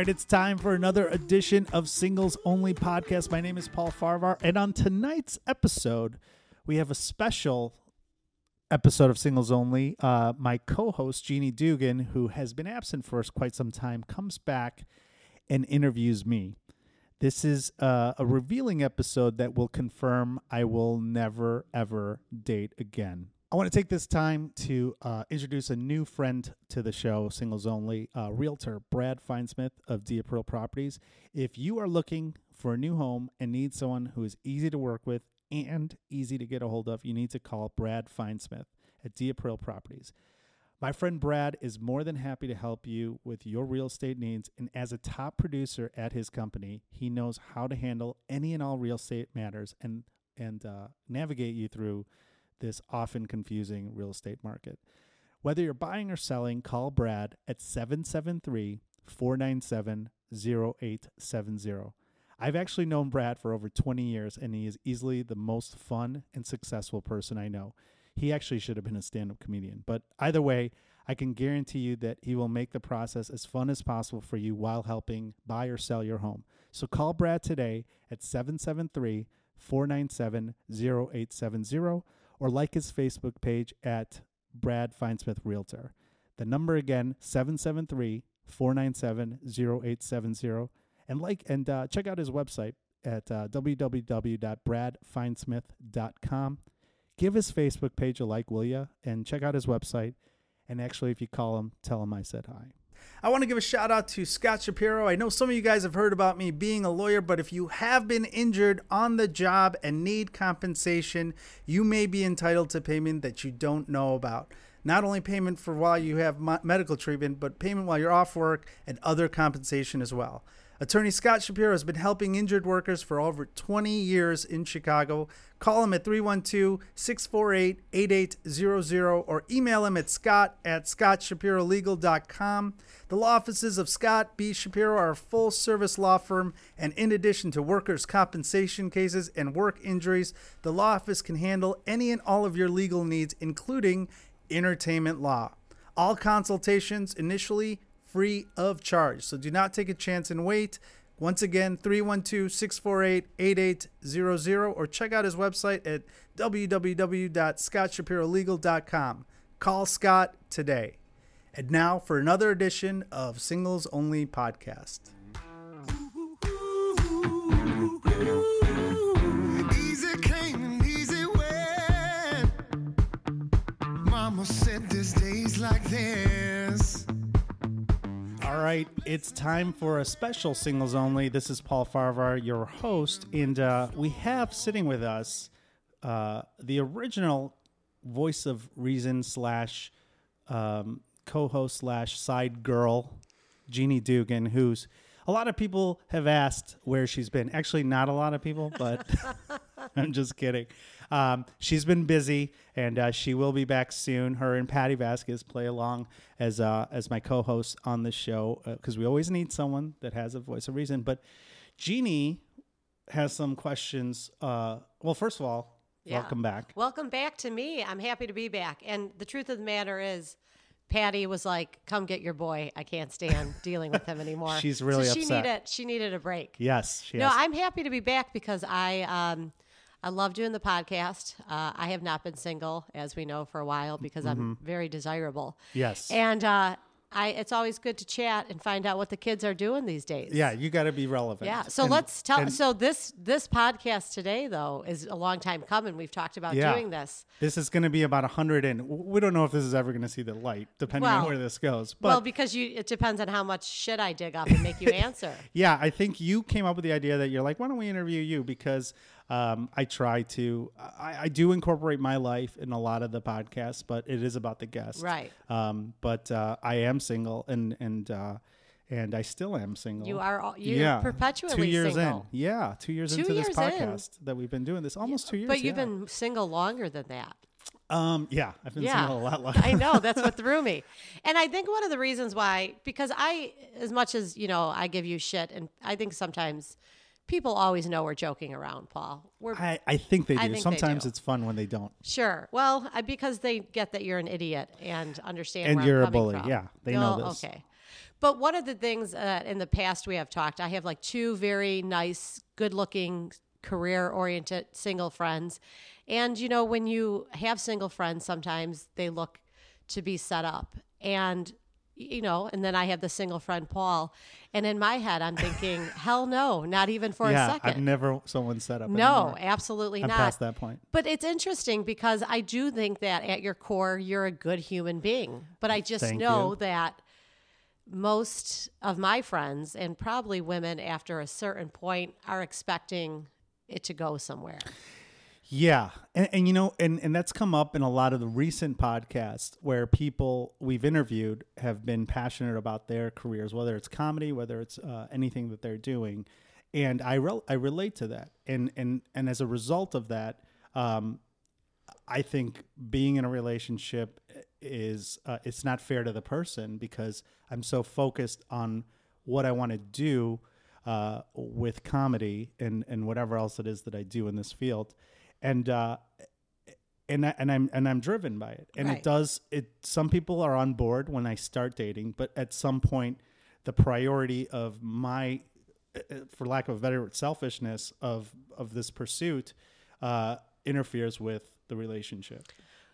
right, it's time for another edition of Singles Only Podcast. My name is Paul Farahvar, and on tonight's episode, we have a special episode of Singles Only. Uh, my co-host Jeanie Doogan, who has been absent for us quite some time, comes back and interviews me. This is uh, a revealing episode that will confirm I will never ever date again. I want to take this time to uh, introduce a new friend to the show, Singles Only, uh, realtor Brad Finesmith of Diapril Properties. If you are looking for a new home and need someone who is easy to work with and easy to get a hold of, you need to call Brad Finesmith at Diapril Properties. My friend Brad is more than happy to help you with your real estate needs. And as a top producer at his company, he knows how to handle any and all real estate matters and, and uh, navigate you through this often confusing real estate market. Whether you're buying or selling, call Brad at 773 497 0870. I've actually known Brad for over 20 years, and he is easily the most fun and successful person I know. He actually should have been a stand up comedian. But either way, I can guarantee you that he will make the process as fun as possible for you while helping buy or sell your home. So call Brad today at 773 497 0870 or like his Facebook page at Brad Finesmith Realtor. The number again, 773 497 0870. And like and uh, check out his website at uh, www.bradfinesmith.com. Give his Facebook page a like, will you? And check out his website. And actually, if you call him, tell him I said hi. I want to give a shout out to Scott Shapiro. I know some of you guys have heard about me being a lawyer, but if you have been injured on the job and need compensation, you may be entitled to payment that you don't know about. Not only payment for while you have medical treatment, but payment while you're off work and other compensation as well. Attorney Scott Shapiro has been helping injured workers for over 20 years in Chicago. Call him at 312 648 8800 or email him at scott at scottshapirolegal.com. The law offices of Scott B. Shapiro are a full service law firm, and in addition to workers' compensation cases and work injuries, the law office can handle any and all of your legal needs, including entertainment law. All consultations initially free of charge. So do not take a chance and wait. Once again, 312 648 8800 or check out his website at www.scottshapirolegal.com. Call Scott today. And now for another edition of Singles Only Podcast. Said there's days like this. Right, it's time for a special singles only. This is Paul Farahvar, your host, and uh, we have sitting with us uh, the original voice of reason slash um, co-host slash side girl, Jeanie Doogan, who's a lot of people have asked where she's been. Actually, not a lot of people, but I'm just kidding. Um, she's been busy, and uh, she will be back soon. Her and Patty Vasquez play along as uh, as my co-hosts on the show because uh, we always need someone that has a voice of reason. But Jeanie has some questions. Uh, well, first of all, yeah. welcome back. Welcome back to me. I'm happy to be back. And the truth of the matter is. Patty was like, "Come get your boy. I can't stand dealing with him anymore." She's really so she upset. needed she needed a break. Yes, no, has. I'm happy to be back because I um, I love doing the podcast. Uh, I have not been single, as we know, for a while because mm-hmm. I'm very desirable. Yes. And uh, I, it's always good to chat and find out what the kids are doing these days. Yeah, you got to be relevant. Yeah. So and, let's tell. So this this podcast today, though, is a long time coming. We've talked about yeah, doing this. This is going to be about a hundred, and we don't know if this is ever going to see the light, depending well, on where this goes. But well, because you, it depends on how much shit I dig up and make you answer. yeah, I think you came up with the idea that you're like, why don't we interview you because um, I try to. I, I, do incorporate my life in a lot of the podcasts, but it is about the guest, right? Um, but uh, I am single, and and uh, and I still am single. You are all, you're yeah, perpetually two years single. in. Yeah, two years two into years this podcast in. that we've been doing this, almost yeah, two years. But you've yeah. been single longer than that. Um, yeah, I've been yeah, single a lot longer. I know that's what threw me, and I think one of the reasons why, because I, as much as you know, I give you shit, and I think sometimes people always know we're joking around, Paul. We're, I, I think they do. Think Sometimes they do. it's fun when they don't. Sure. Well, I, because they get that you're an idiot and understand and you're I'm a bully. From. Yeah, they know this. Okay. But one of the things uh, in the past we have talked, I have like two very nice, good looking, career oriented single friends. And, you know, when you have single friends, sometimes they look to be set up. And, you know, and then I have the single friend Paul. And in my head, I'm thinking, hell no, not even for yeah, a second. I've never someone set up. no, anymore. absolutely I'm not. past that point. But it's interesting because I do think that at your core, you're a good human being. But I just Thank know you. that most of my friends, and probably women after a certain point, are expecting it to go somewhere. Yeah, and, and you know, and and that's come up in a lot of the recent podcasts where people we've interviewed have been passionate about their careers, whether it's comedy, whether it's uh, anything that they're doing, and I rel- I relate to that, and and and as a result of that, um, I think being in a relationship is uh, it's not fair to the person because I'm so focused on what I want to do uh, with comedy and and whatever else it is that I do in this field, and uh, and I, and I'm and I'm driven by it, and Right. it does it. Some people are on board when I start dating, but at some point, the priority of my, uh, for lack of a better word, selfishness of of this pursuit, uh, interferes with the relationship,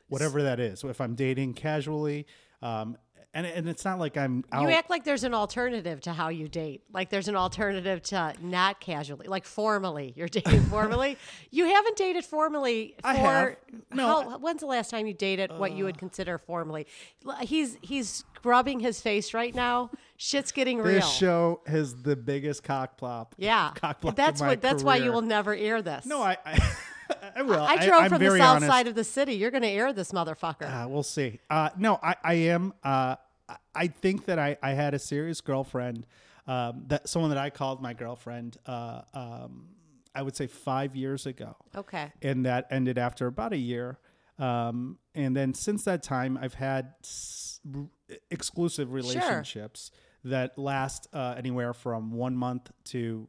whatever that is. So if I'm dating casually, um, and and it's not like I'm out. You act like there's an alternative to how you date. Like there's an alternative to not casually, like formally. You're dating formally. You haven't dated formally for I have. No, Uh. how, when's the last time you dated what you would consider formally? He's he's scrubbing his face right now. Shit's getting real. this show has the biggest cock plop. yeah. cock block That's what that's why you will never air this. No, I, I, I will. I drove I'm from the south honest. side of the city. You're going to air this motherfucker. Uh, we'll see. Uh, no, I, I am. Uh, I- think that I, I had a serious girlfriend, um, that someone that I called my girlfriend. Uh, um, I would say five years ago, okay. and that ended after about a year. Um, and then since that time, I've had s- r- exclusive relationships that last uh, anywhere from one month to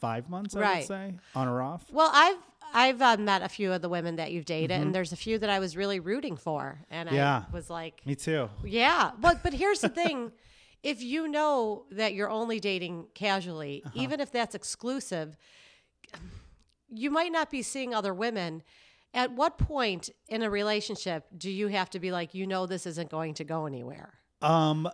five months. I would say on or off. Well, I've I've uh, met a few of the women that you've dated, Mm-hmm. and there's a few that I was really rooting for, and Yeah. I was like, Me too. yeah. But but here's the thing: if you know that you're only dating casually, Uh-huh. even if that's exclusive, you might not be seeing other women. At what point in a relationship do you have to be like, you know, this isn't going to go anywhere? Um,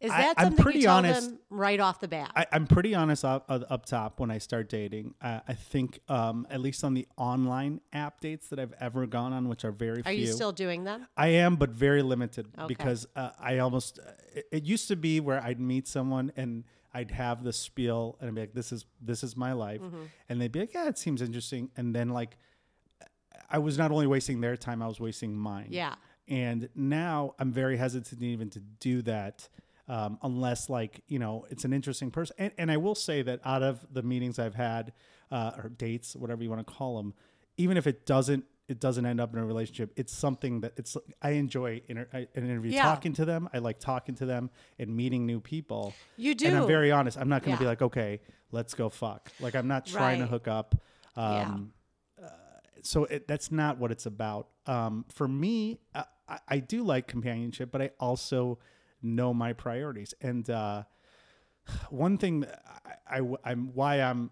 Is I- that I'm something pretty you tell honest. them right off the bat? I, I'm pretty honest up, uh, up top when I start dating. I, I think, um, at least on the online app dates that I've ever gone on, which are very Are few. you still doing them? I am, but very limited Okay. because uh, I almost. It, it used to be where I'd meet someone and I'd have the spiel and I'd be like, "This is this is my life," Mm-hmm. and they'd be like, "Yeah, it seems interesting," and then like, I was not only wasting their time, I was wasting mine. Yeah. And now I'm very hesitant even to do that um, unless, like, you know, it's an interesting person. And, and I will say that out of the meetings I've had uh, or dates, whatever you want to call them, even if it doesn't, it doesn't end up in a relationship. It's something that it's. I enjoy inter- I- an interview, Yeah. talking to them. I like talking to them and meeting new people. You do, And I'm very honest. I'm not going to be like, okay, let's go fuck. Like I'm not trying Right. to hook up. Yeah. Um, so it, that's not what it's about. Um, for me, I, I- I do like companionship, but I also know my priorities. And uh, one thing I, am why I'm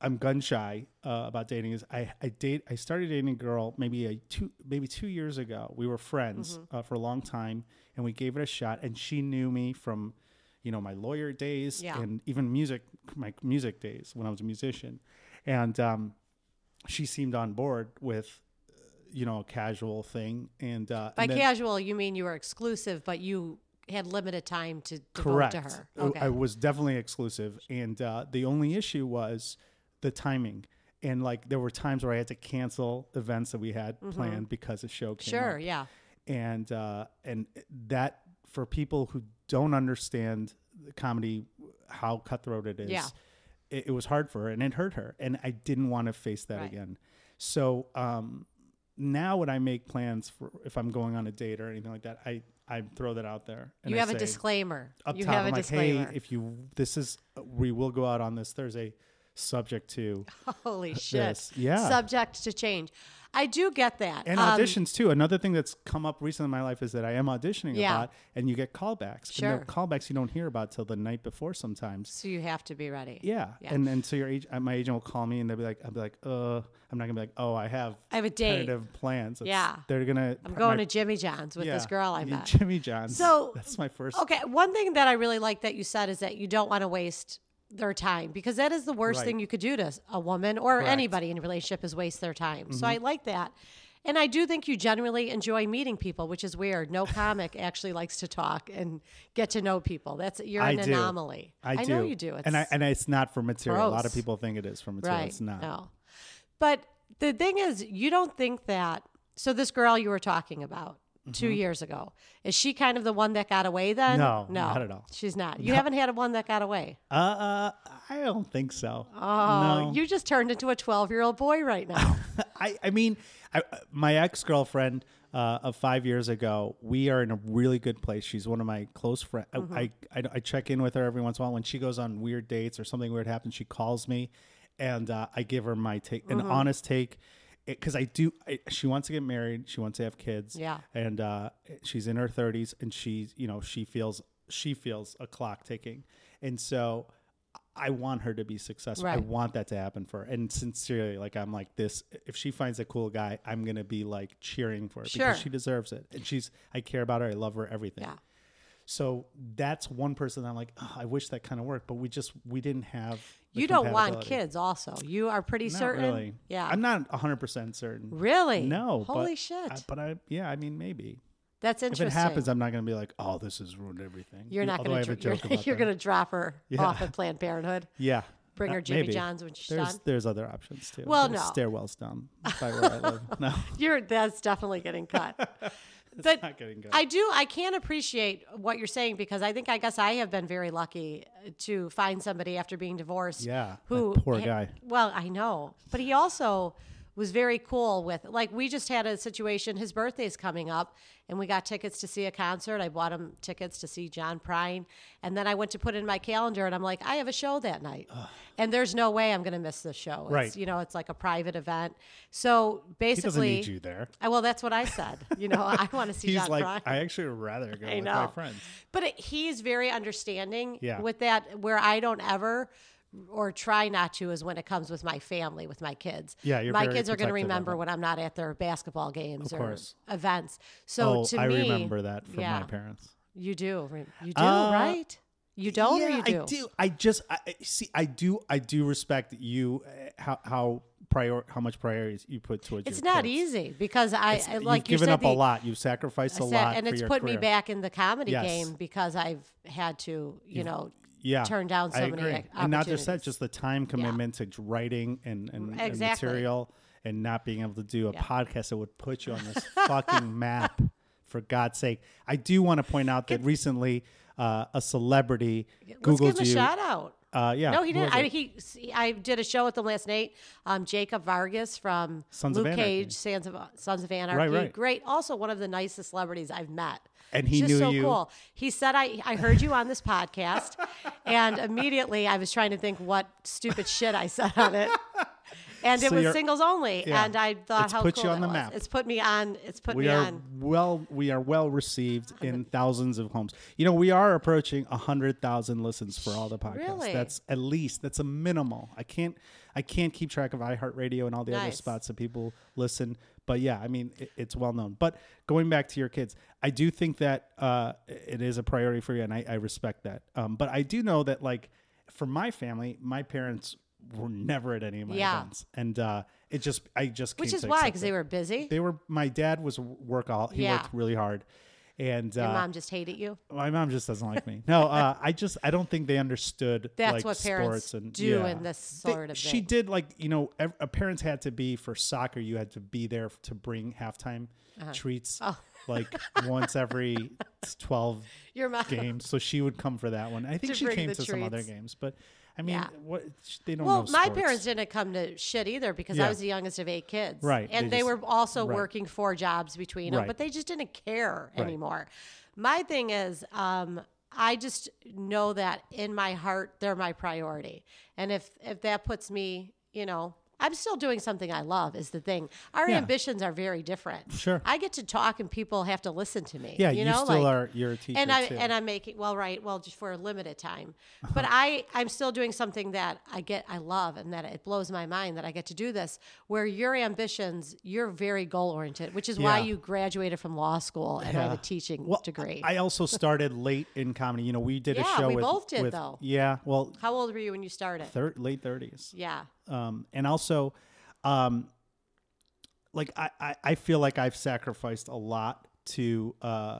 I'm gun shy uh, about dating is I, I date I started dating a girl maybe a two maybe two years ago. We were friends Mm-hmm. uh, for a long time, and we gave it a shot. And she knew me from you know my lawyer days Yeah. and even music my music days when I was a musician, and um, she seemed on board with you know a casual thing and uh, By and then- casual, you mean you were exclusive, but you had limited time to devote correct to her. I- Okay. I was definitely exclusive and uh, the only issue was the timing and like there were times where I had to cancel events that we had planned because a show came Mm-hmm. sure, up. yeah. and uh, and that for people who don't understand the comedy how cutthroat it is Yeah. it, it was hard for her and it hurt her and i didn't want to face that Right. again so um, now when i make plans for if i'm going on a date or anything like that i i throw that out there and You I have a say, disclaimer. up You top have a I'm like, disclaimer. hey if you this is we will go out on this thursday subject to Holy shit. This, yeah. Subject to change. I do get that. and Um, auditions too. Another thing that's come up recently in my life is that I am auditioning Yeah. a lot, and you get callbacks. Sure. And callbacks you don't hear about till the night before sometimes. so you have to be ready. Yeah. Yeah. And and so your age, uh, my agent will call me and they'll be like, I'll be like, uh, I'm not gonna be like, oh, I have I have a date. plans. It's- Yeah. They're gonna. I'm going to Jimmy John's with yeah, this girl I met. Jimmy John's. So- that's my first. Okay, one thing that I really like that you said is that you don't want to waste their time because that is the worst Right. thing you could do to a woman or Correct. anybody in a relationship is waste their time. So Mm-hmm. I like that. And I do think you generally enjoy meeting people, which is weird. No comic actually likes to talk and get to know people. That's you're I an anomaly. I do. know you do. It's, and I and it's not for material. A lot of people think it is for material. right. It's not. No. But the thing is, you don't think that. So this girl you were talking about two years ago is she kind of the one that got away then? Mm-hmm. No, no, not at all. She's not. You haven't had a one that got away. Uh, uh, I don't think so. Oh, no. you just turned into a 12 year old boy right now. I, I mean, I, my ex girlfriend uh, of five years ago, we are in a really good place. She's one of my close friends. Mm-hmm. I, I, I check in with her every once in a while. When she goes on weird dates or something weird happens, she calls me and uh, I give her my take, Mm-hmm. an honest take. Because I do, I, she wants to get married. She wants to have kids. Yeah. and uh, she's in her thirties, and she's, you know, she feels she feels a clock ticking, and so I want her to be successful. I want that to happen for her. And sincerely, like I'm like this. If she finds a cool guy, I'm gonna be like cheering for her Sure. because she deserves it. And she's, I care about her. I love her. Everything. Yeah. So that's one person that I'm like, oh, I wish that kind of worked, but we just we didn't have. the you don't want kids, also. You are pretty Not certain. really. Yeah. I'm not 100 percent certain. really? No. Holy but, shit. I- but I, yeah, I mean, maybe That's interesting. if it happens, I'm not gonna be like, oh, this has ruined everything. you're not going to you're, you're going to drop her Yeah. off at Planned Parenthood. Yeah. Bring Uh, her Jimmy maybe. John's when she's there's, done. There's other options too. Well, There's no. Stairwells down by where I live. No, You're that's definitely getting cut. it's but not getting good. I do. I can appreciate what you're saying because I think I guess I have been very lucky uh, to find somebody after being divorced. Yeah, Who poor guy. Well, I know, but he also was very cool with like we just had a situation. His birthday's coming up, and we got tickets to see a concert. I bought him tickets to see John Prine, and then I went to put it in my calendar, and I'm like, I have a show that night, and there's no way I'm going to miss the show. It's, Right. You know, it's like a private event. So basically he doesn't need you there. I- well, that's what I said. You know, I want to see He's John like, Prine. I actually would rather go I with know. my friends. But it, he's very understanding Yeah. with that, where I don't ever or try not to is when it comes with my family, with my kids. Yeah, you're my kids are going to remember when I'm not at their basketball games or events. So oh, to I me, remember that from yeah. my parents. you do, you do, Uh, right? You don't, yeah, or you do? I do. I just I, see. I do. I do respect you. uh, How how prior how much priorities you put towards. It. It's not kids. easy because I, It's- I like you've you given said up the, a lot. You've sacrificed a lot, and it's put me back in the comedy Yes. game because I've had to, you know, yeah, turn down so I many agree. and not just that, just the time commitment to writing and, and, and material, and not being able to do a podcast that would put you on this fucking map. For God's sake, I do want to point out that recently uh, a celebrity let's googled give him a you. shout out. Uh, yeah, No, he didn't. I, he, I did a show with him last night. Um, Jacob Vargas from Sons of Luke Anarchy. Cage, Sons of, Sons of Anarchy. right. Great. Also, one of the nicest celebrities I've met. And he Just knew so you. cool. He said, I, I heard you on this podcast. and immediately I was trying to think what stupid shit I said on it. And it So was singles only. yeah. And I thought It's how put cool you on the was. map. It's put me on. It's put we me are on. well we are well received in thousands of homes you know we are approaching 100000 listens for all the podcasts Really? that's at least that's a minimal i can't i can't keep track of iheartradio and all the other spots that people listen but yeah i mean it, it's well known but going back to your kids i do think that uh, it is a priority for you and i, I respect that um, but i do know that like for my family my parents were never at any of my Yeah. events and uh, it just i just Which is why, because they were busy. they were my dad was work all he Yeah. worked really hard and Your uh, mom just hated you. my mom just doesn't like me no uh, i just i don't think they understood That's like, what parents sports and do yeah. in this They- sort of she did like you know ev- uh, parents had to be for soccer you had to be there to bring halftime treats Oh. like once every 12 Your mom. games so she would come for that one i think she came to some other games but i mean Yeah. what they don't Well, my parents didn't come to shit either because Yeah. I was the youngest of eight kids. Right, And they they, just- were also right. working four jobs between them, Right. but they just didn't care Right. anymore. My thing is, um, I just know that in my heart they're my priority. And if if that puts me, you know, I'm still doing something I love is the thing. Our Yeah. ambitions are very different. Sure. I get to talk and people have to listen to me. Yeah, you, you, know, still like, are. You're a teacher and I too. and I'm making well, right, well, just for a limited time. Uh-huh. But I I'm still doing something that I get I love and that it blows my mind that I get to do this. Where your ambitions, you're very goal oriented, which is why you graduated from law school and I have a teaching well, degree. I also started late in comedy. You know, we did a Yeah, show we with, both did, with- though. Yeah, well, How old were you when you started? thir- late thirties. Yeah. Um, and also um, like I, I, I feel like I've sacrificed a lot to uh,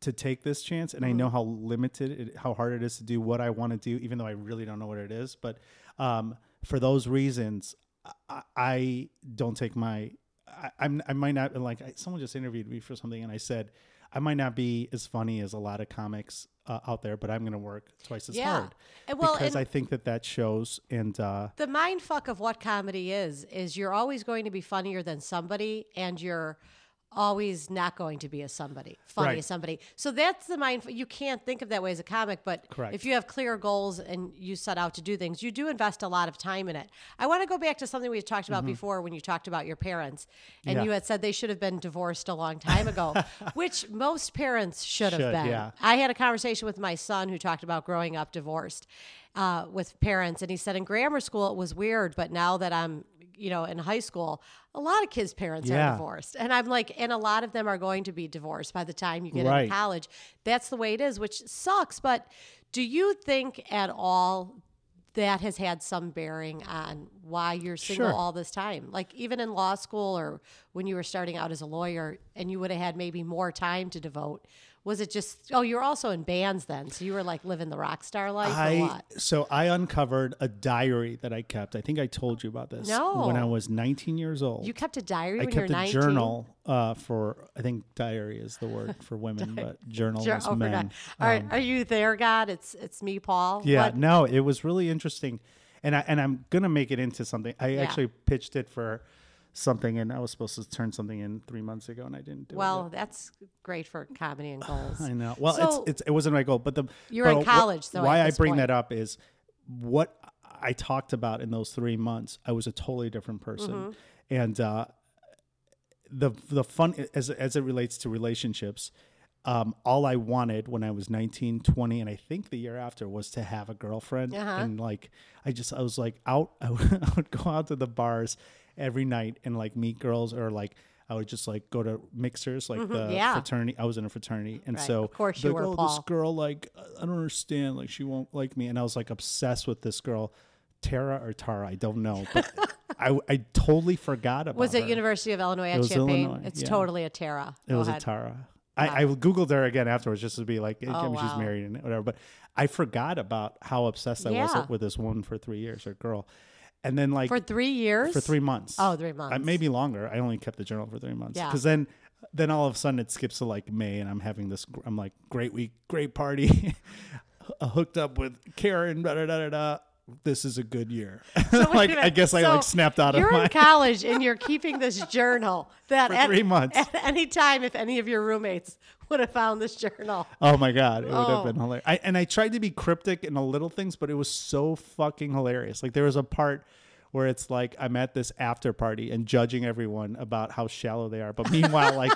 to take this chance and I know how limited it, how hard it is to do what I want to do even though I really don't know what it is but um, for those reasons I, I don't take my I, I'm I might not like I, someone just interviewed me for something and I said I might not be as funny as a lot of comics uh, out there but I'm going to work twice as Yeah. hard And well, because I think that that shows and uh, the mind fuck of what comedy is is you're always going to be funnier than somebody and you're always not going to be a somebody funny Right. as somebody so that's the mind you can't think of that way as a comic but Correct. if you have clear goals and you set out to do things you do invest a lot of time in it i want to go back to something we had talked about before when you talked about your parents and Mm-hmm. Yeah. you had said they should have been divorced a long time ago which most parents should have been yeah. I had a conversation with my son who talked about growing up divorced uh, with parents, and he said in grammar school it was weird, but now that I'm, you know, in high school, a lot of kids' parents Yeah. are divorced, and I'm like, and a lot of them are going to be divorced by the time you get Right. into college. That's the way it is, which sucks. But do you think at all? That has had some bearing on why you're single Sure. all this time. Like even in law school or when you were starting out as a lawyer and you would have had maybe more time to devote. Was it just oh, you were also in bands then, so you were like living the rock star life I so I uncovered a diary that I kept. I think I told you about this. No. when I was 19 years old, You kept a diary I when you were kept a 19? journal uh, for. I think diary is the word for women, but journal Jour- is oh, men. right, are you there, God? It's it's me, Paul. Yeah, What- no, it was really interesting, and I and I'm gonna make it into something. I Yeah. actually pitched it for something, and I was supposed to turn something in three months ago, and I didn't do it. Well, that's great for comedy and goals. I know. Well, So- it's, it's it wasn't my goal, but the you're in but what- college, so why I bring point. that up is what I talked about in those three months. I was a totally different person, Mm-hmm. and uh, the the fun as as it relates to relationships. Um, all I wanted when I was 19, 20, and I think the year after was to have a girlfriend. Uh-huh. And like, I just, I was like out, I would, I would go out to the bars every night and like meet girls or like, I would just like go to mixers, like the Mm-hmm. Yeah. fraternity. I was in a fraternity. And Right. so, Of course you like, were, oh, this girl, like, I don't understand. Like, she won't like me. And I was like obsessed with this girl, Tara or Tara. I don't know. But I, I totally forgot about it. Was it her. University of Illinois at was Champaign? Illinois, It's yeah. totally a Tara. It Go was ahead. a Tara. I, I googled her again afterwards just to be like, I Oh, mean, she's married and whatever. But I forgot about how obsessed I was with this woman for three years, or girl, and then like For three years? for three months. Oh, three Uh, months. maybe longer. I only kept the journal for three months. Yeah. Because then, then all of a sudden it skips to like May, and I'm having this. I'm like, great week, great party, hooked up with Karen. Da da da da. This is a good year. A like I guess I like snapped out of You're in college and you're keeping this journal that at, three months. at any time, if any of your roommates would have found this journal. Oh my god, it would Oh. have been oh. hilarious. I, and I tried to be cryptic in the little things, but it was so fucking hilarious. Like there was a part where it's like I'm at this after party and judging everyone about how shallow they are, but meanwhile, like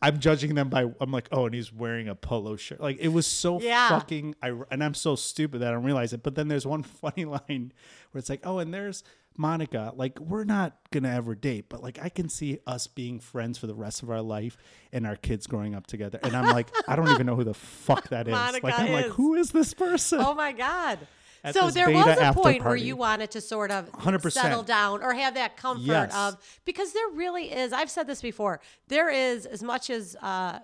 I'm judging them by I'm like, oh, and he's wearing a polo shirt. Like it was so Yeah. fucking. I, and I'm so stupid that I don't realize it. But then there's one funny line where it's like, oh, and there's. Monica, like we're not gonna ever date, but like I can see us being friends for the rest of our life and our kids growing up together. And I'm like, I don't even know who the fuck that is. Monica like I'm like, who is this person? Oh my God. So there was a point where you wanted to sort of 100%. settle down or have that comfort Yes. of because there really is. I've said this before. There is as much as uh,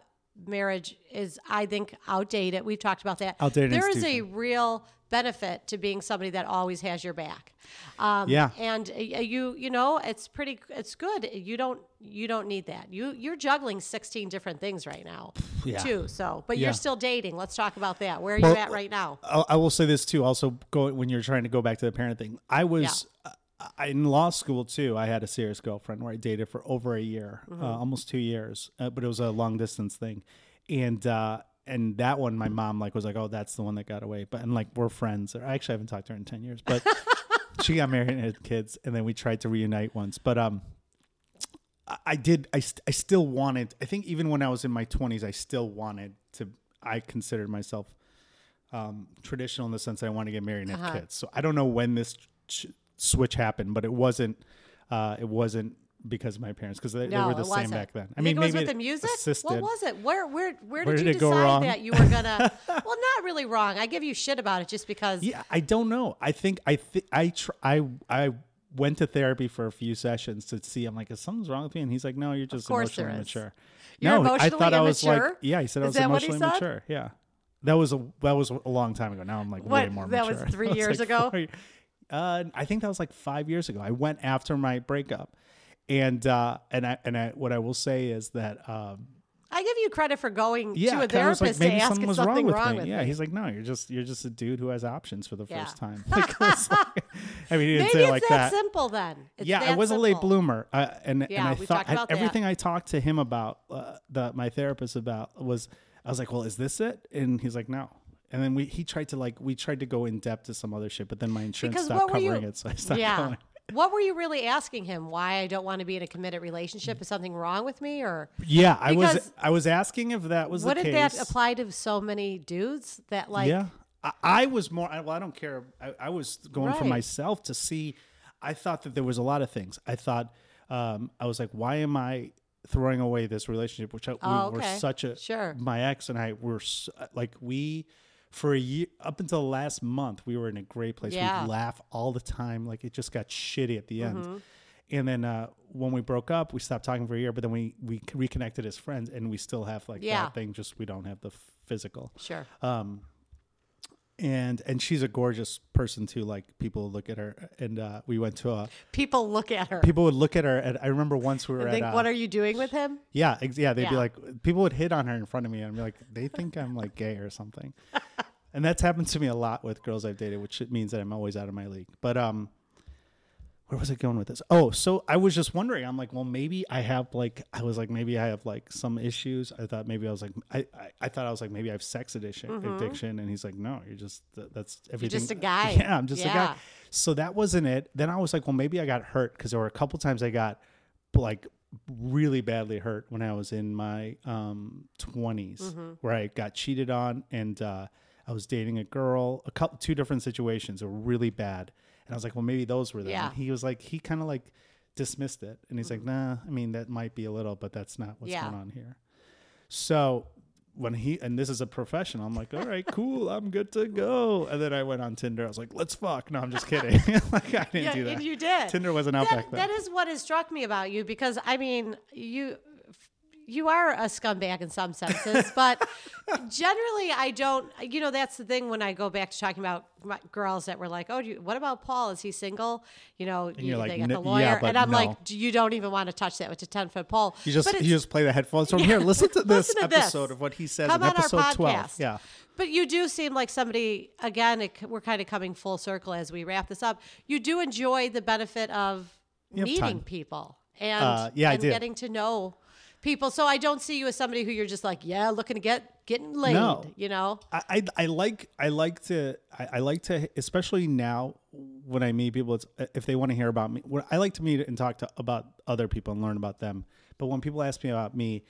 marriage is, I think, outdated. We've talked about that. Outdated There is a real benefit to being somebody that always has your back. Um, Yeah. and uh, you you know it's pretty it's good. You don't you don't need that. You you're juggling 16 different things right now. Yeah. Too. So, but Yeah. you're still dating. Let's talk about that. Where are Well, you at right now? I, I will say this too. Also, go when you're trying to go back to the parent thing. I was uh, in law school too. I had a serious girlfriend where I dated for over a year, Mm-hmm. uh, almost two years, uh, but it was a long distance thing, and uh, and that one, my mom like was like, "Oh, that's the one that got away." But and like we're friends. I actually haven't talked to her in ten years, but she got married and had kids, and then we tried to reunite once. But um, I, I did. I st- I still wanted. I think even when I was in my twenties, I still wanted to. I considered myself um, traditional in the sense that I want to get married and have Uh-huh. kids. So I don't know when this ch- switch happened, but it wasn't. Uh, it wasn't because of my parents because they, they were the same back then. I mean, think it was maybe with the music. assisted. What was it? Where where where, Where did, did you decide that you were gonna? well, not really wrong. I give you shit about it just because. Yeah, I don't know. I think I th- I tr- I I went to therapy for a few sessions to see. I'm like, is something wrong with me? And he's like, no, you're just emotionally is. mature. You're no, I emotionally thought I was like, yeah, he said I was that what he emotionally mature. Yeah, that was a that was a long time ago. Now I'm like way What, more that mature. was three years like ago? four- uh, I think that was like five years ago. I went after my breakup, and uh, and I and I what I will say is that um, I give you credit for going yeah, to a therapist like, maybe to ask something was something wrong with me. yeah, me. he's like, no, you're just you're just a dude who has options for the Yeah. first time. Like, like- I mean, he didn't Maybe say it's like that, that. simple then. It's yeah, I was a late bloomer, uh, and Yeah, and I we thought that. everything I talked to him about, uh, the my therapist about was, I was like, well, is this it? And he's like, no. And then we he tried to like we tried to go in depth to some other shit, but then my insurance Because stopped were you? covering it, so I stopped yeah. going. What were you really asking him? Why I don't want to be in a committed relationship? Is something wrong with me, or Yeah, I was I was asking if that was wouldn't that apply to so many dudes that like? yeah, I, I was more. I, well, I don't care. I, I was going for myself to see. I thought that there was a lot of things. I thought um, I was like, why am I throwing away this relationship? Which I, Oh, we were such a Sure. My ex and I were like we. For a year, up until last month, we were in a great place. Yeah. We'd laugh all the time. Like it just got shitty at the end. Mm-hmm. And then uh, when we broke up, we stopped talking for a year. But then we we reconnected as friends, and we still have like Yeah. that thing. Just we don't have the physical Sure. um and and she's a gorgeous person too like people look at her and uh we went to a People look at her. People would look at her and i remember once we were and at think, uh, "What are you doing with him?" yeah ex- yeah they'd be like people would hit on her in front of me and be like they think i'm like gay or something. And that's happened to me a lot with girls i've dated which means that i'm always out of my league. But um where was I going with this? Oh, so I was just wondering. I'm like, well, maybe I have like, I was like, maybe I have like some issues. I thought maybe I was like, I, I, I thought I was like, maybe I have sex addiction, addiction. And he's like, no, you're just that's everything. Mm-hmm. just a guy. Yeah, I'm just a guy. So that wasn't it. Then I was like, well, maybe I got hurt because there were a couple times I got like really badly hurt when I was in my um 20s, Mm-hmm. where I got cheated on and uh, I was dating a girl. A couple, two different situations were really bad. And I was like, well, maybe those were them. Yeah. And he was like, he kind of like dismissed it. And he's like, mm-hmm. nah, I mean, that might be a little, but that's not what's Yeah. going on here. So when he, and this is a professional, I'm like, all right, cool, I'm good to go. And then I went on Tinder. I was like, let's fuck. No, I'm just kidding. like, I didn't Yeah, do that. and you did. Tinder wasn't out that, back then. that is what has struck me about you because I mean you you are a scumbag in some senses, but generally I don't. You know that's the thing when I go back to talking about my girls that were like, oh, do you, what about Paul? Is he single? You know, you, you're they like, got the "N- yeah, lawyer, and I'm no." like, you don't even want to touch that with a ten foot pole. You just you just play the headphones from here. Listen to this Listen to this. episode of what he says Come in on our episode twelve. Yeah. But you do seem like somebody, again, it, we're kind of coming full circle as we wrap this up. You do enjoy the benefit of meeting time. people and, Uh, yeah, and getting to know people. So I don't see you as somebody who you're just like, yeah, looking to get getting laid, No. you know? I, I I like I like to I, I like to especially now when I meet people it's uh, if they want to hear about me when I like to meet and talk to about other people and learn about them but when people ask me about me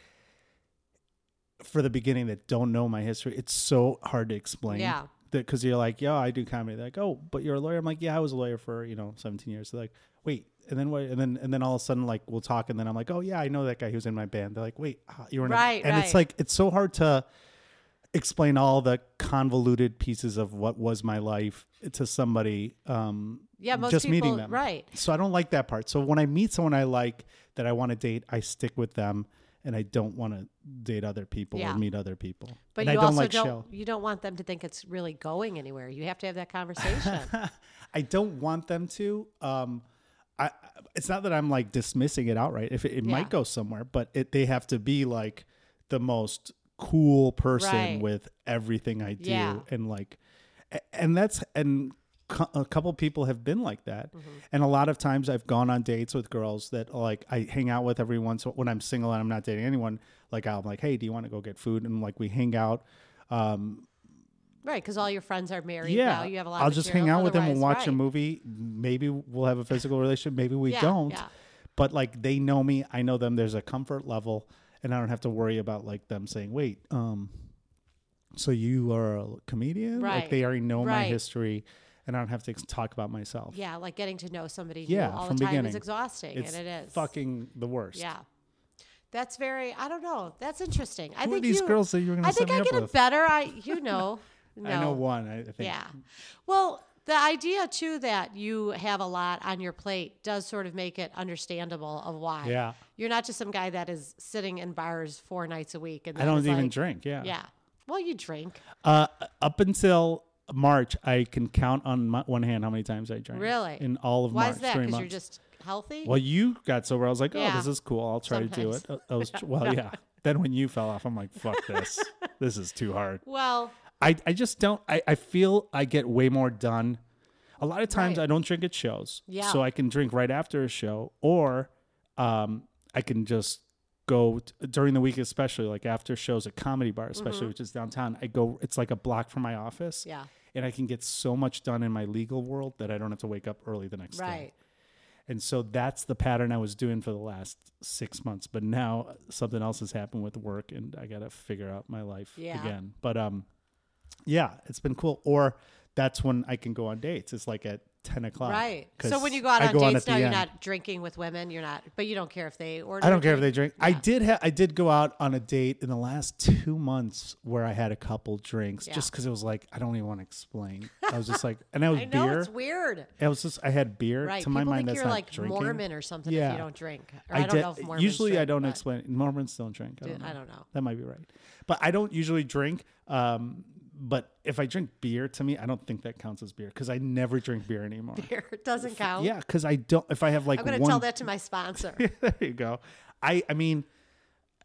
for the beginning that don't know my history it's so hard to explain Yeah. because you're like yeah, I do comedy they're like oh but you're a lawyer I'm like yeah I was a lawyer for you know 17 years they're like wait and then what and then and then all of a sudden like we'll talk and then I'm like oh yeah I know that guy who's in my band they're like wait you were in a-" Right, and it's like it's so hard to explain all the convoluted pieces of what was my life to somebody um Yeah, most just meeting them right. so i don't like that part so when i meet someone i like that i want to date i stick with them and i don't want to date other people Yeah. or meet other people But and you i don't also like don't shell you don't want them to think it's really going anywhere. You have to have that conversation. I don't want them to. Um, I, it's not that I'm like dismissing it outright. If it, it Yeah. might go somewhere, but it, they have to be like the most cool person Right. with everything I do, Yeah. and like, and that's and a couple people have been like that, Mm-hmm. and a lot of times I've gone on dates with girls that like I hang out with every once when I'm single and I'm not dating anyone. Like I'm like, hey, do you want to go get food? And like we hang out. Um, Right, because all your friends are married yeah, now. You have a lot. I'll just hang out with them. We'll Otherwise, watch a movie. Maybe we'll have a physical relationship. Maybe we Yeah, don't. yeah. But like they know me, I know them. There's a comfort level, and I don't have to worry about like them saying, "Wait, um, so you are a comedian?" Like they already know my history, and I don't have to talk about myself. Yeah, like getting to know somebody Yeah, all from the time beginning. is exhausting, It's and it is. fucking the worst. Yeah, that's very. I don't know. That's interesting. I Who are think these you, girls that you're going I to set think I get it with? better. I you know. No. I know one. I think. Yeah. Well, the idea too that you have a lot on your plate does sort of make it understandable of why. Yeah. You're not just some guy that is sitting in bars four nights a week and I don't even like- drink. Yeah. Yeah. Well, you drink. Uh, up until March, I can count on my, one hand how many times I drank. Really? In all of Why March, is that? Because you're just healthy. Well, you got sober. I was like, oh, Yeah. this is cool. I'll try to do it. I was, well, yeah. Then when you fell off, I'm like, fuck this. this is too hard. Well, I, I just don't, I, I feel I get way more done. A lot of times Right. I don't drink at shows. Yeah. So I can drink right after a show or um, I can just go t- during the week, especially like after shows at Comedy Bar, especially, Mm-hmm. which is downtown. I go, it's like a block from my office. yeah. And I can get so much done in my legal world that I don't have to wake up early the next day. Right. And so that's the pattern I was doing for the last six months. But now something else has happened with work and I got to figure out my life Yeah. again. But um, yeah, it's been cool. Or that's when I can go on dates. It's like at 10 o'clock. Right. So when you go out I on go dates at the now, you're end. not drinking with women. You're not, but you don't care if they order. I don't care if they drink. drink. I did ha- I did go out on a date in the last two months where I had a couple drinks Yeah. just because it was like I don't even want to explain. I was just like, and I was I know beer. it's weird. I was just I had beer. Right. To my People mind, think that's you're not like drinking. Mormon or something if Yeah. you don't drink. Or I, don't did- know if Mormons usually I don't explain. Mormons don't drink. I don't, know. I don't know. That might be right, but I don't usually drink. Um, but if I drink beer, to me, I don't think that counts as beer because I never drink beer anymore. Beer doesn't count. Yeah, because I don't. If I have like I'm going to one, tell that to my sponsor. yeah, there you go. I I mean,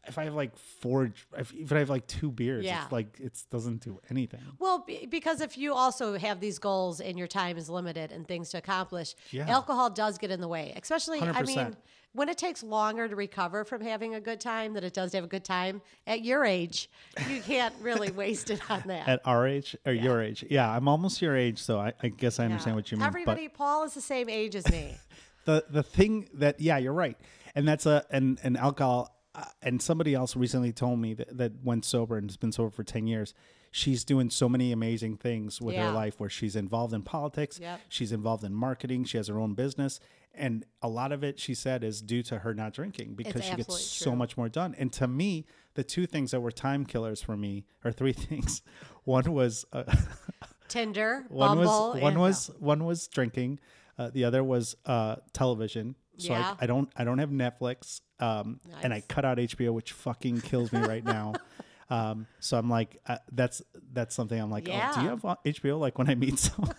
if I have like four, if, if I have like two beers, Yeah. it's like it doesn't do anything. Well, be- because if you also have these goals and your time is limited and things to accomplish, Yeah. alcohol does get in the way. Especially, I 100%. mean, when it takes longer to recover from having a good time than it does to have a good time at your age, you can't really waste it on that. At our age or your age, yeah, I'm almost your age, so I, I guess I understand Yeah. what you mean. but- Everybody, Paul is the same age as me. the the thing that yeah you're right and that's a and and alcohol and somebody else recently told me that, that went sober and has been sober for 10 years she's doing so many amazing things with Yeah. her life where she's involved in politics Yep. she's involved in marketing she has her own business and a lot of it she said is due to her not drinking because she gets so true. much more done and to me the two things that were time killers for me are three things one was uh, Tinder, one Bumble, was one was one was drinking uh, the other was uh, television so Yeah. I, I don't i don't have netflix um, and i cut out hbo which fucking kills me right now um, so i'm like uh, that's that's something i'm like oh, do you have uh, hbo like when i meet someone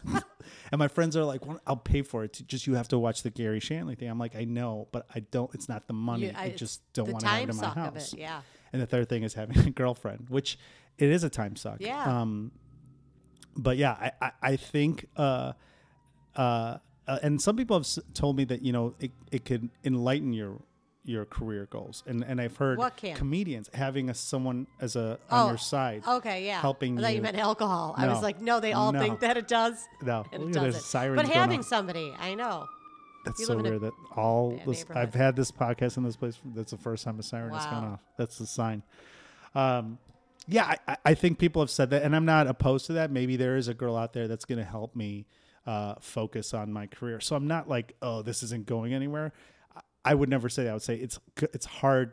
and my friends are like well, i'll pay for it just you have to watch the garry shandling thing i'm like i know but i don't it's not the money You- i, it's just don't want to have it in my house it. Yeah. and the third thing is having a girlfriend, which it is a time suck. Yeah. Um, but yeah, I, I, I think, uh, uh, uh, and some people have s- told me that, you know, it, it could enlighten your, your career goals. And, and I've heard What can? comedians having a, someone as a, on Oh, your side. Okay, yeah. helping I thought you, meant alcohol. I was No. like, no, they all No. think that it does. No, And look it at sirens But going having somebody, I know. That's you so live in a weird that all bad this, I've had this podcast in this place. That's the first time a siren has gone Wow. off. That's the sign. Um, yeah, I- I, I think people have said that, and I'm not opposed to that. Maybe there is a girl out there that's going to help me uh, focus on my career. So I'm not like, oh, this isn't going anywhere. I- would never say that. I would say it's it's hard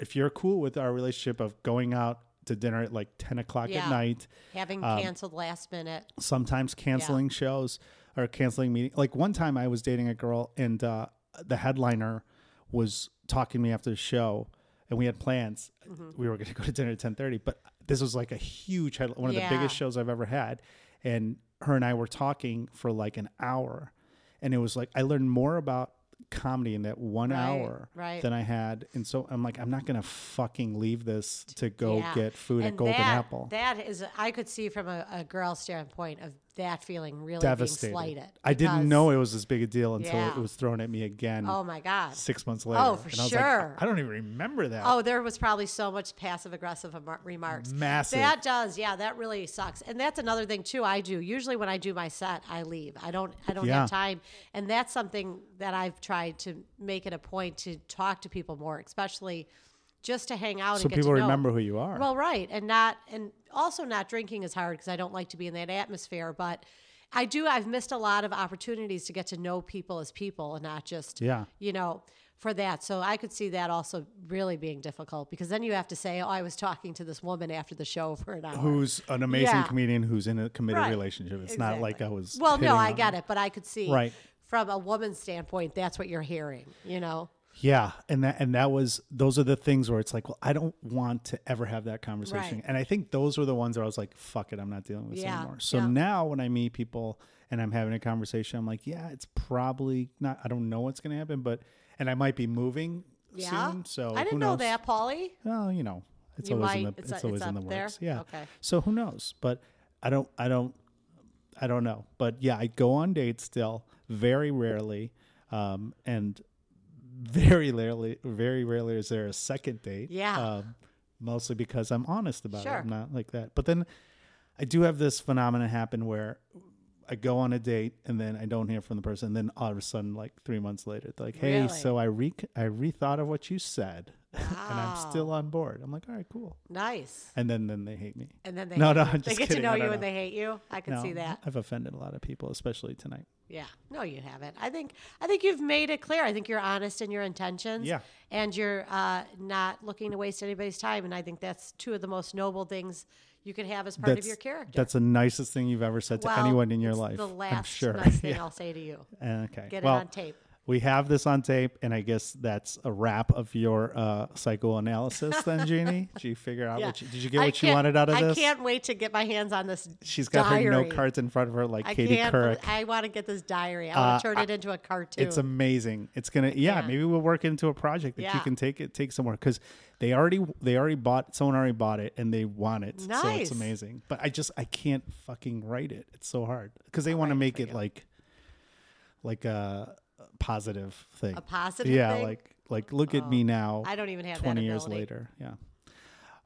if you're cool with our relationship of going out to dinner at like 10 o'clock Yeah. at night Having Um, canceled last minute. sometimes canceling shows or canceling meetings. Like one time I was dating a girl and uh, the headliner was talking to me after the show and we had plans. Mm-hmm. We were going to go to dinner at 1030, but this was like a huge one of Yeah. the biggest shows I've ever had. And her and I were talking for like an hour and it was like, I learned more about comedy in that one Right, hour right. than I had. And so I'm like, I'm not going to fucking leave this to go Yeah. get food at Golden that, Apple. That is, I could see from a, a girl standpoint of that feeling really Devastated. being slighted. I didn't know it was as big a deal until Yeah. it was thrown at me again Oh my God. six months oh, later. Oh, for and I was sure. Like, I don't even remember that. Oh, there was probably so much passive aggressive remarks. Massive. That does, yeah, that really sucks. And that's another thing too. I do usually when I do my set, I leave. I don't, I don't Yeah. have time, and that's something that I've tried to make it a point to talk to people more, especially just to hang out so and get people to know. remember who you are. Well, right, and not, and also not drinking is hard because I don't like to be in that atmosphere, but. I do. I've missed a lot of opportunities to get to know people as people and not just Yeah. you know, for that. So I could see that also really being difficult because then you have to say, "Oh, I was talking to this woman after the show for an hour." who's an amazing Yeah. comedian who's in a committed Right. relationship. It's not like I was. Well, no, I her. it, but I could see Right. from a woman's standpoint, that's what you're hearing. You know, Yeah, and that and that was those are the things where it's like, well, I don't want to ever have that conversation. Right. And I think those were the ones where I was like, fuck it, I'm not dealing with this Yeah, anymore. So yeah. now when I meet people and I'm having a conversation, I'm like, yeah, it's probably not. I don't know what's going to happen, but and I might be moving yeah. soon. So I didn't know that, Paulie. Well, you know, it's You always in the it's it's, always it's in the up there? works. Yeah. Okay. So who knows? But I don't I don't I don't know. But yeah, I go on dates still, very rarely. Um, and very rarely very rarely is there a second date. Yeah. Um, mostly because I'm honest about it. I'm not like that. But then I do have this phenomenon happen where I go on a date and then I don't hear from the person. And then all of a sudden, like three months later, they're like, "Hey, Really? so I re I rethought of what you said, and I'm still on board." I'm like, "All right, cool." Nice. And then then they hate me. And then they No, no. They get kidding. to know you don't and they hate you. I can No, see that. I've offended a lot of people, especially tonight. Yeah. No, you haven't. I think I think you've made it clear. I think you're honest in your intentions. Yeah. And you're uh, not looking to waste anybody's time. And I think that's two of the most noble things you could have as part of your character. That's the nicest thing you've ever said to Well, anyone in your life. The last I'm sure. nice thing Yeah. I'll say to you. Okay. Get well, it on tape. We have this on tape, and I guess that's a wrap of your uh, psychoanalysis. Then, Jeanie, did you figure out Yeah. what you, did you get I what you wanted out of I this? I can't wait to get my hands on this. She's got diary. her note cards in front of her, like I Katie. Couric. I want to get this diary. I want Uh, to turn it into a cartoon. It's amazing. It's gonna yeah, Yeah. Maybe we'll work into a project that you can take it take somewhere because they already they already bought someone already bought it and they want it. Nice. So it's amazing. But I just I can't fucking write it. It's so hard because they want to make it you. like like a positive thing. a positive thing. yeah, thing. like like look at me oh, now. I don't even have that twenty years later. Yeah.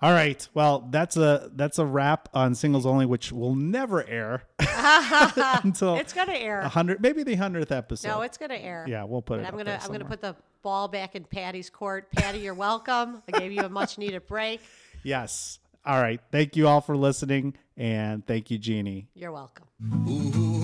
All right. Well, that's a that's a wrap on singles only, which will never air until It's gonna air. a hundred, maybe the hundredth episode. No, it's gonna air. yeah, we'll put And it. I'm up gonna there I'm gonna put the ball back in Patty's court. Patty, you're welcome. I gave you a much needed break. Yes. All right. Thank you all for listening, and thank you, Jeanie. You're welcome. Ooh,